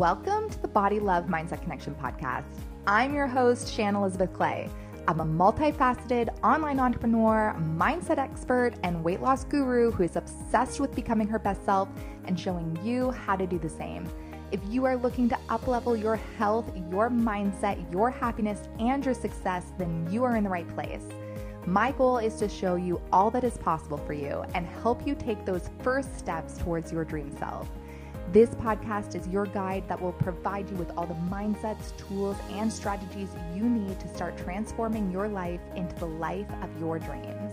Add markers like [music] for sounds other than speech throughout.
Welcome to the Body Love Mindset Connection podcast. I'm your host, Shannon Elizabeth Clay. I'm a multifaceted online entrepreneur, mindset expert, and weight loss guru who is obsessed with becoming her best self and showing you how to do the same. If you are looking to uplevel your health, your mindset, your happiness, and your success, then you are in the right place. My goal is to show you all that is possible for you and help you take those first steps towards your dream self. This podcast is your guide that will provide you with all the mindsets, tools, and strategies you need to start transforming your life into the life of your dreams.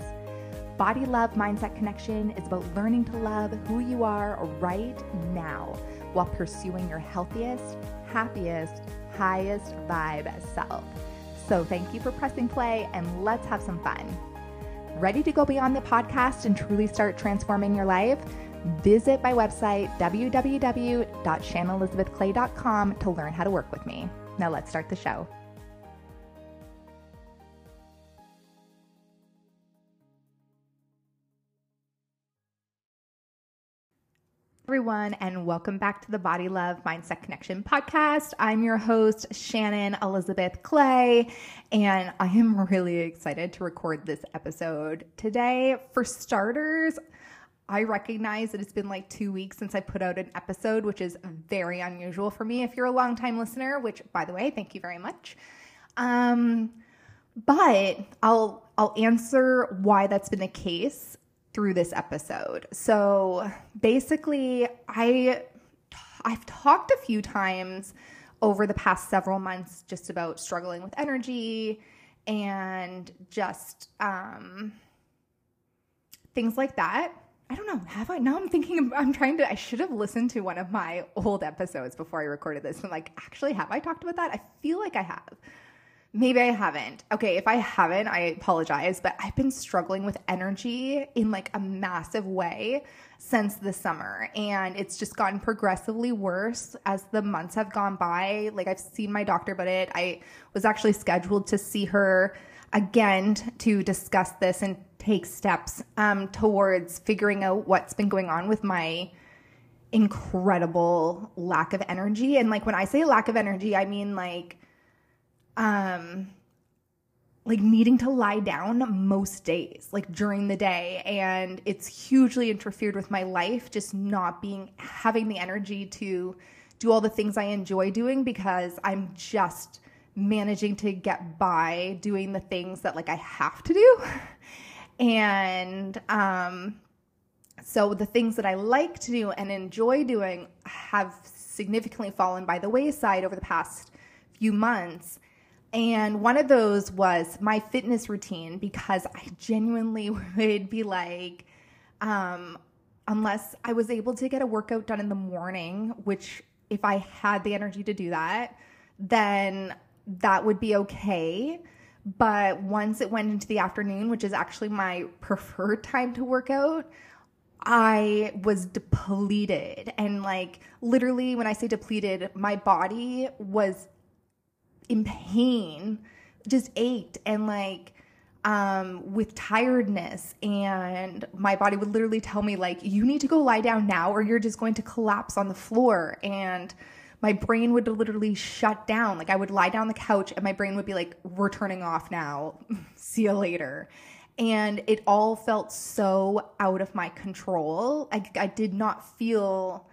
Body Love Mindset Connection is about learning to love who you are right now while pursuing your healthiest, happiest, highest vibe self. So, thank you for pressing play and let's have some fun. Ready to go beyond the podcast and truly start transforming your life? Visit my website, www.shannonelizabethclay.com, to learn how to work with me. Now, let's start the show. everyone, and welcome back to the Body Love Mindset Connection podcast. I'm your host, Shannon Elizabeth Clay, and I am really excited to record this episode today. For starters, I recognize that it's been like two weeks since I put out an episode, which is very unusual for me if you're a longtime listener, which by the way, thank you very much. Um, but I'll I'll answer why that's been the case through this episode. So basically, I I've talked a few times over the past several months just about struggling with energy and just um, things like that. I don't know. Have I? Now I'm thinking, I'm trying to, I should have listened to one of my old episodes before I recorded this. I'm like, actually, have I talked about that? I feel like I have. Maybe I haven't. Okay, if I haven't, I apologize, but I've been struggling with energy in like a massive way since the summer. And it's just gotten progressively worse as the months have gone by. Like, I've seen my doctor about it. I was actually scheduled to see her again to discuss this and take steps um, towards figuring out what's been going on with my incredible lack of energy. And like when I say lack of energy, I mean like um like needing to lie down most days, like during the day. And it's hugely interfered with my life, just not being having the energy to do all the things I enjoy doing because I'm just managing to get by doing the things that like I have to do. [laughs] And um, so the things that I like to do and enjoy doing have significantly fallen by the wayside over the past few months. And one of those was my fitness routine because I genuinely [laughs] would be like, um, unless I was able to get a workout done in the morning, which if I had the energy to do that, then that would be okay. But once it went into the afternoon, which is actually my preferred time to work out, I was depleted. And like literally, when I say depleted, my body was in pain, just ached and like um, with tiredness. And my body would literally tell me, like, you need to go lie down now or you're just going to collapse on the floor. And my brain would literally shut down. Like I would lie down the couch and my brain would be like, we're turning off now. [laughs] See you later. And it all felt so out of my control. I, I did not feel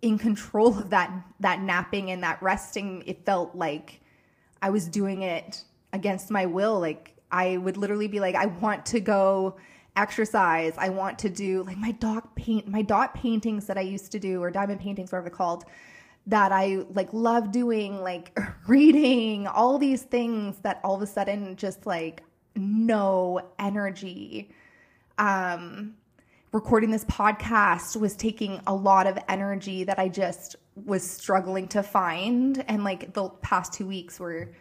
in control of that that napping and that resting. It felt like I was doing it against my will. Like I would literally be like, I want to go exercise. I want to do like my dot paint, my dot paintings that I used to do, or diamond paintings, whatever they're called that I like love doing, like [laughs] reading, all these things that all of a sudden just like no energy. Um, recording this podcast was taking a lot of energy that I just was struggling to find. And like the past two weeks were,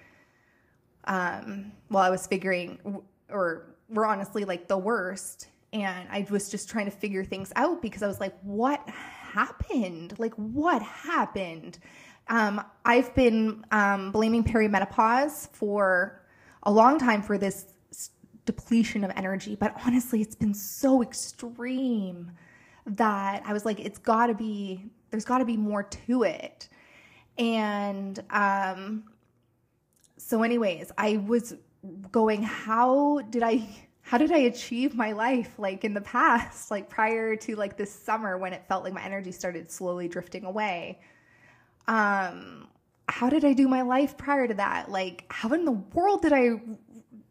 um, while I was figuring, or were honestly like the worst. And I was just trying to figure things out because I was like, what happened? Like, what happened? Um, I've been um, blaming perimenopause for a long time for this depletion of energy, but honestly, it's been so extreme that I was like, it's got to be, there's got to be more to it. And um, so, anyways, I was going, how did I how did I achieve my life like in the past, like prior to like this summer when it felt like my energy started slowly drifting away? Um, how did I do my life prior to that? Like, how in the world did I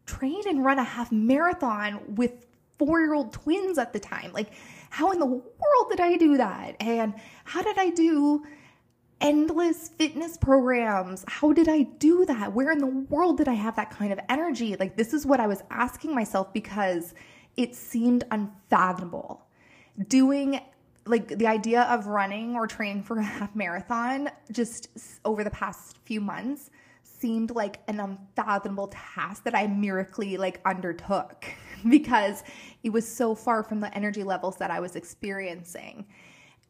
train and run a half marathon with four year old twins at the time? Like, how in the world did I do that? And how did I do endless fitness programs. How did I do that? Where in the world did I have that kind of energy? Like, this is what I was asking myself because it seemed unfathomable. Doing like the idea of running or training for a half marathon just over the past few months seemed like an unfathomable task that I miraculously like undertook [laughs] because it was so far from the energy levels that I was experiencing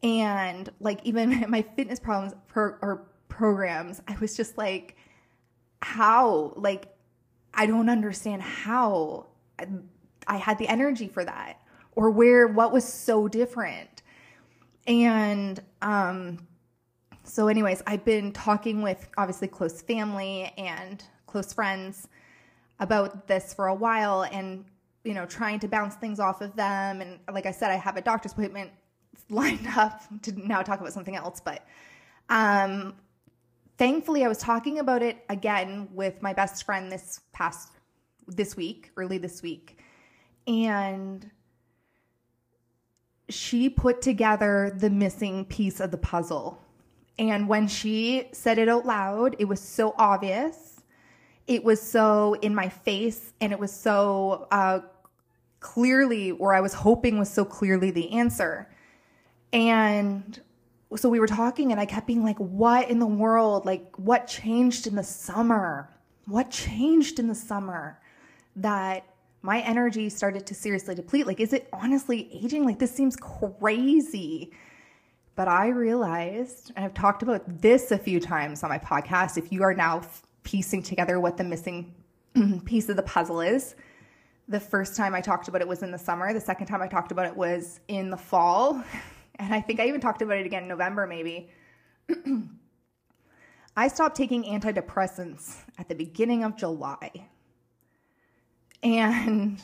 and like even [laughs] my fitness problems pro- or programs i was just like how? Like i don't understand how i had the energy for that or where what was so different. And um so anyways i've been talking with obviously close family and close friends about this for a while and you know trying to bounce things off of them. And like i said i have a doctor's appointment lined [laughs] up to now talk about something else, but um, thankfully I was talking about it again with my best friend this past this week, early this week. And she put together the missing piece of the puzzle. And when she said it out loud, it was so obvious. It was so in my face, and it was so uh, clearly, or I was hoping was so clearly the answer. And so we were talking, and I kept being like, What in the world? Like, what changed in the summer? What changed in the summer that my energy started to seriously deplete? Like, is it honestly aging? Like, this seems crazy. But I realized, and I've talked about this a few times on my podcast, if you are now piecing together what the missing [clears throat] piece of the puzzle is, the first time I talked about it was in the summer. The second time I talked about it was in the fall. [laughs] and I think I even talked about it again in November maybe. [clears throat] I stopped taking antidepressants at the beginning of July. And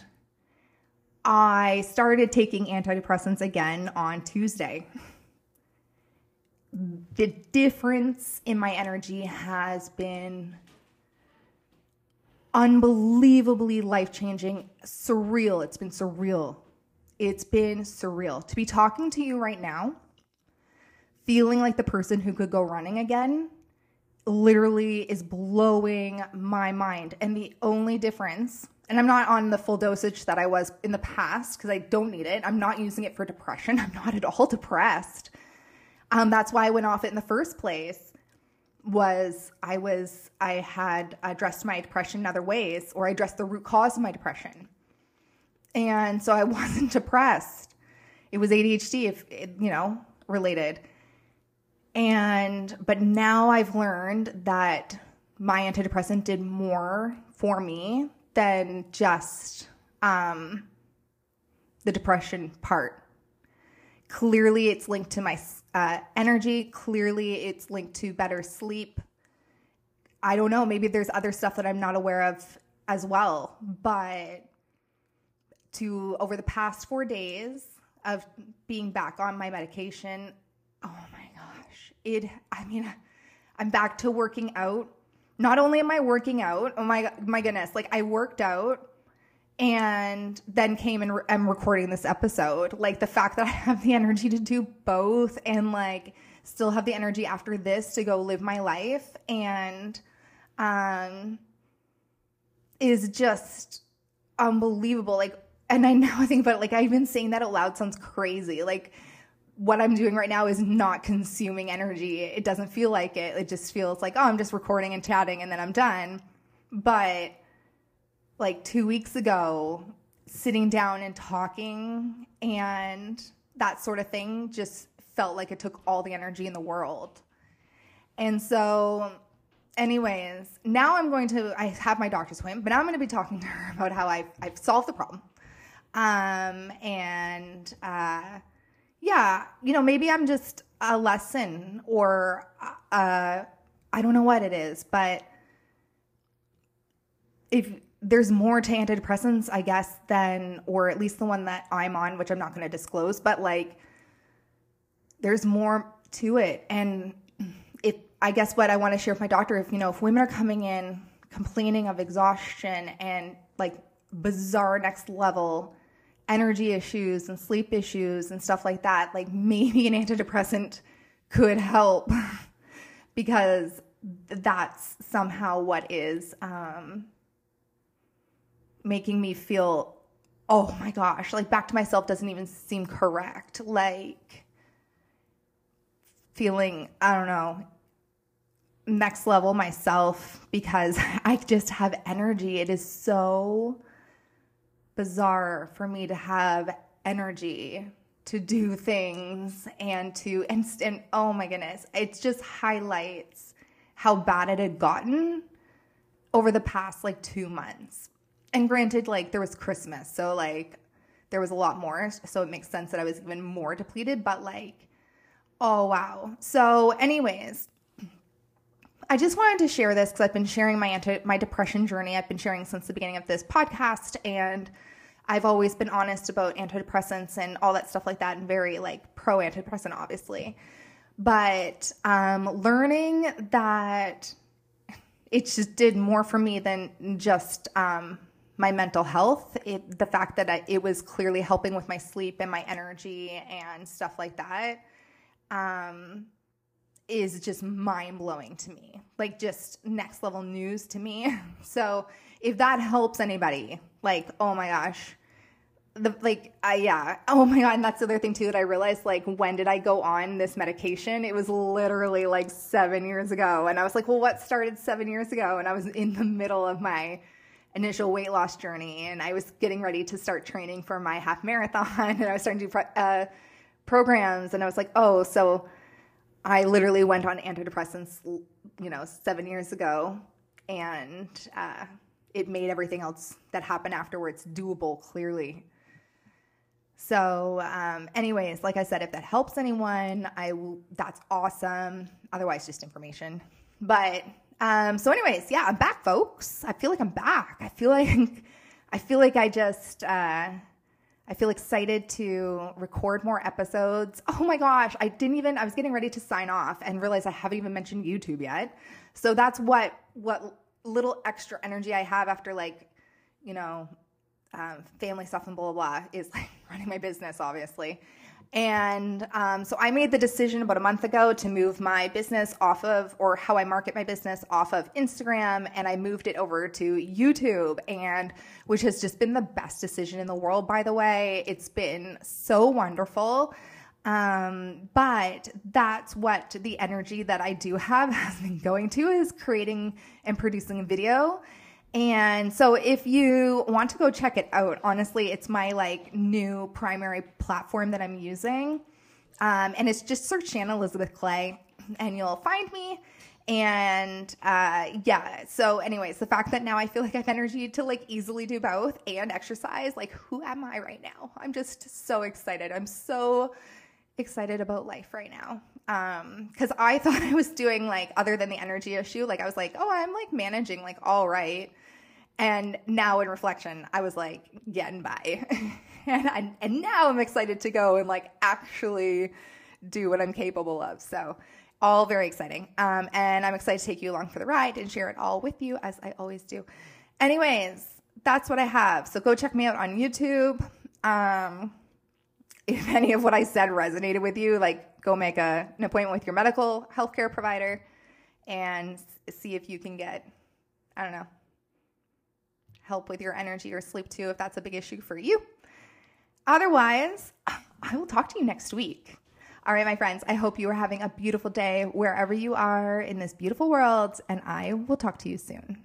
I started taking antidepressants again on Tuesday. The difference in my energy has been unbelievably life changing, surreal. It's been surreal. It's been surreal to be talking to you right now, feeling like the person who could go running again literally is blowing my mind. And the only difference, and I'm not on the full dosage that I was in the past because I don't need it. I'm not using it for depression. [laughs] I'm not at all depressed. Um, that's why I went off it in the first place. Was I was I had addressed my depression in other ways, or I addressed the root cause of my depression. And so I [laughs] wasn't depressed. It was ADHD, if you know, related. And but now I've learned that my antidepressant did more for me than just um, the depression part. Clearly, it's linked to my uh, energy. Clearly, it's linked to better sleep. I don't know. Maybe there's other stuff that I'm not aware of as well, but to over the past four days of being back on my medication. Oh my gosh. It, I mean, I'm back to working out. Not only am I working out, oh my, my goodness, like I worked out and then came and re- am recording this episode. Like the fact that I have the energy to do both and like still have the energy after this to go live my life and um is just unbelievable. Like and I now [laughs] think about it, like I've been saying that out loud sounds crazy. Like what I'm doing right now is not consuming energy. It doesn't feel like it. It just feels like, oh, I'm just recording and chatting and then I'm done. But like two weeks ago, sitting down and talking and that sort of thing just felt like it took all the energy in the world. And so anyways, now I'm going to I have my doctor's appointment, but now I'm going to be talking to her [laughs] about how I've I've solved the problem. Um, and uh, yeah, you know, maybe I'm just a lesson or uh, I don't know what it is, but if there's more to antidepressants, I guess, than, or at least the one that I'm on, which I'm not going to disclose, but like, there's more to it. And if, I guess what I want to share with my doctor, if, you know, if women are coming in complaining of exhaustion and like bizarre next level energy issues and sleep issues and stuff like that, like maybe an antidepressant could help [laughs] because that's somehow what is um, making me feel, oh my gosh, like back to myself doesn't even seem correct. Like feeling, I don't know, next level myself because [laughs] I just have energy. It is so bizarre for me to have energy to do things and to and, and oh my goodness it just highlights how bad it had gotten over the past like two months. And granted like there was christmas so like there was a lot more so it makes sense that i was even more depleted but like oh wow. So anyways I just wanted to share this because I've been sharing my anti- my depression journey. I've been sharing since the beginning of this podcast, and I've always been honest about antidepressants and all that stuff like that, and very like pro antidepressant, obviously. But um, learning that it just did more for me than just um, my mental health. It, the fact that I, it was clearly helping with my sleep and my energy and stuff like that. Um, is just mind blowing to me. Like just next level news to me. [laughs] So if that helps anybody, like, oh my gosh. The like I yeah. Oh my god, and that's the other thing too that I realized like when did I go on this medication? It was literally like 7 years ago and I was like, "Well, what started 7 years ago?" And I was in the middle of my initial weight loss journey and I was getting ready to start training for my half marathon [laughs] and I was starting to do uh, programs and I was like, "Oh, so I literally went on antidepressants, you know, seven years ago, and uh, it made everything else that happened afterwards doable clearly. So, um, anyways, like I said, if that helps anyone, I w- that's awesome. Otherwise, just information. But um, so, anyways, yeah, I'm back, folks. I feel like I'm back. I feel like [laughs] I feel like I just. Uh, I feel excited to record more episodes. Oh my gosh, I didn't even I was getting ready to sign off and realize I haven't even mentioned YouTube yet. So that's what what little extra energy I have after like, you know, um, family stuff and blah blah blah is like [laughs] running my business obviously. And um, so I made the decision about a month ago to move my business off of, or how I market my business off of Instagram, and I moved it over to YouTube, and which has just been the best decision in the world, by the way. It's been so wonderful. Um, but that's what the energy that I do have [laughs] has been going to is creating and producing video. And so if you want to go check it out, honestly, it's my like new primary platform that I'm using. Um, and it's just search Shannon Elizabeth Clay and you'll find me. And uh, yeah, so anyways, the fact that now I feel like I have energy to like easily do both and exercise, like who am I right now? I'm just so excited. I'm so excited about life right now. Um, cause I [laughs] thought I was doing like, other than the energy issue, like I was like, oh, I'm like managing like all right. And now in reflection, I was like getting by. [laughs] and, I, and now I'm excited to go and like actually do what I'm capable of. So all very exciting. Um, and I'm excited to take you along for the ride and share it all with you as I always do. Anyways, that's what I have. So go check me out on YouTube. Um, if [laughs] any of what I said resonated with you, like go make a, an appointment with your medical healthcare provider and see if you can get, I don't know, help with your energy or sleep too if that's a big issue for you. Otherwise, [laughs] I will talk to you next week. All right, my friends, I hope you are having a beautiful day wherever you are in this beautiful world, and I will talk to you soon.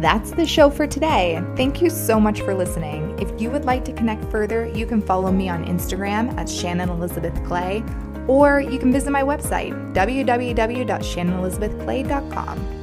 That's the show for today. Thank you so much for listening. If you would like to connect further, you can follow me on Instagram at Shannon Elizabeth Clay, or you can visit my website, www.shannonelizabethclay.com.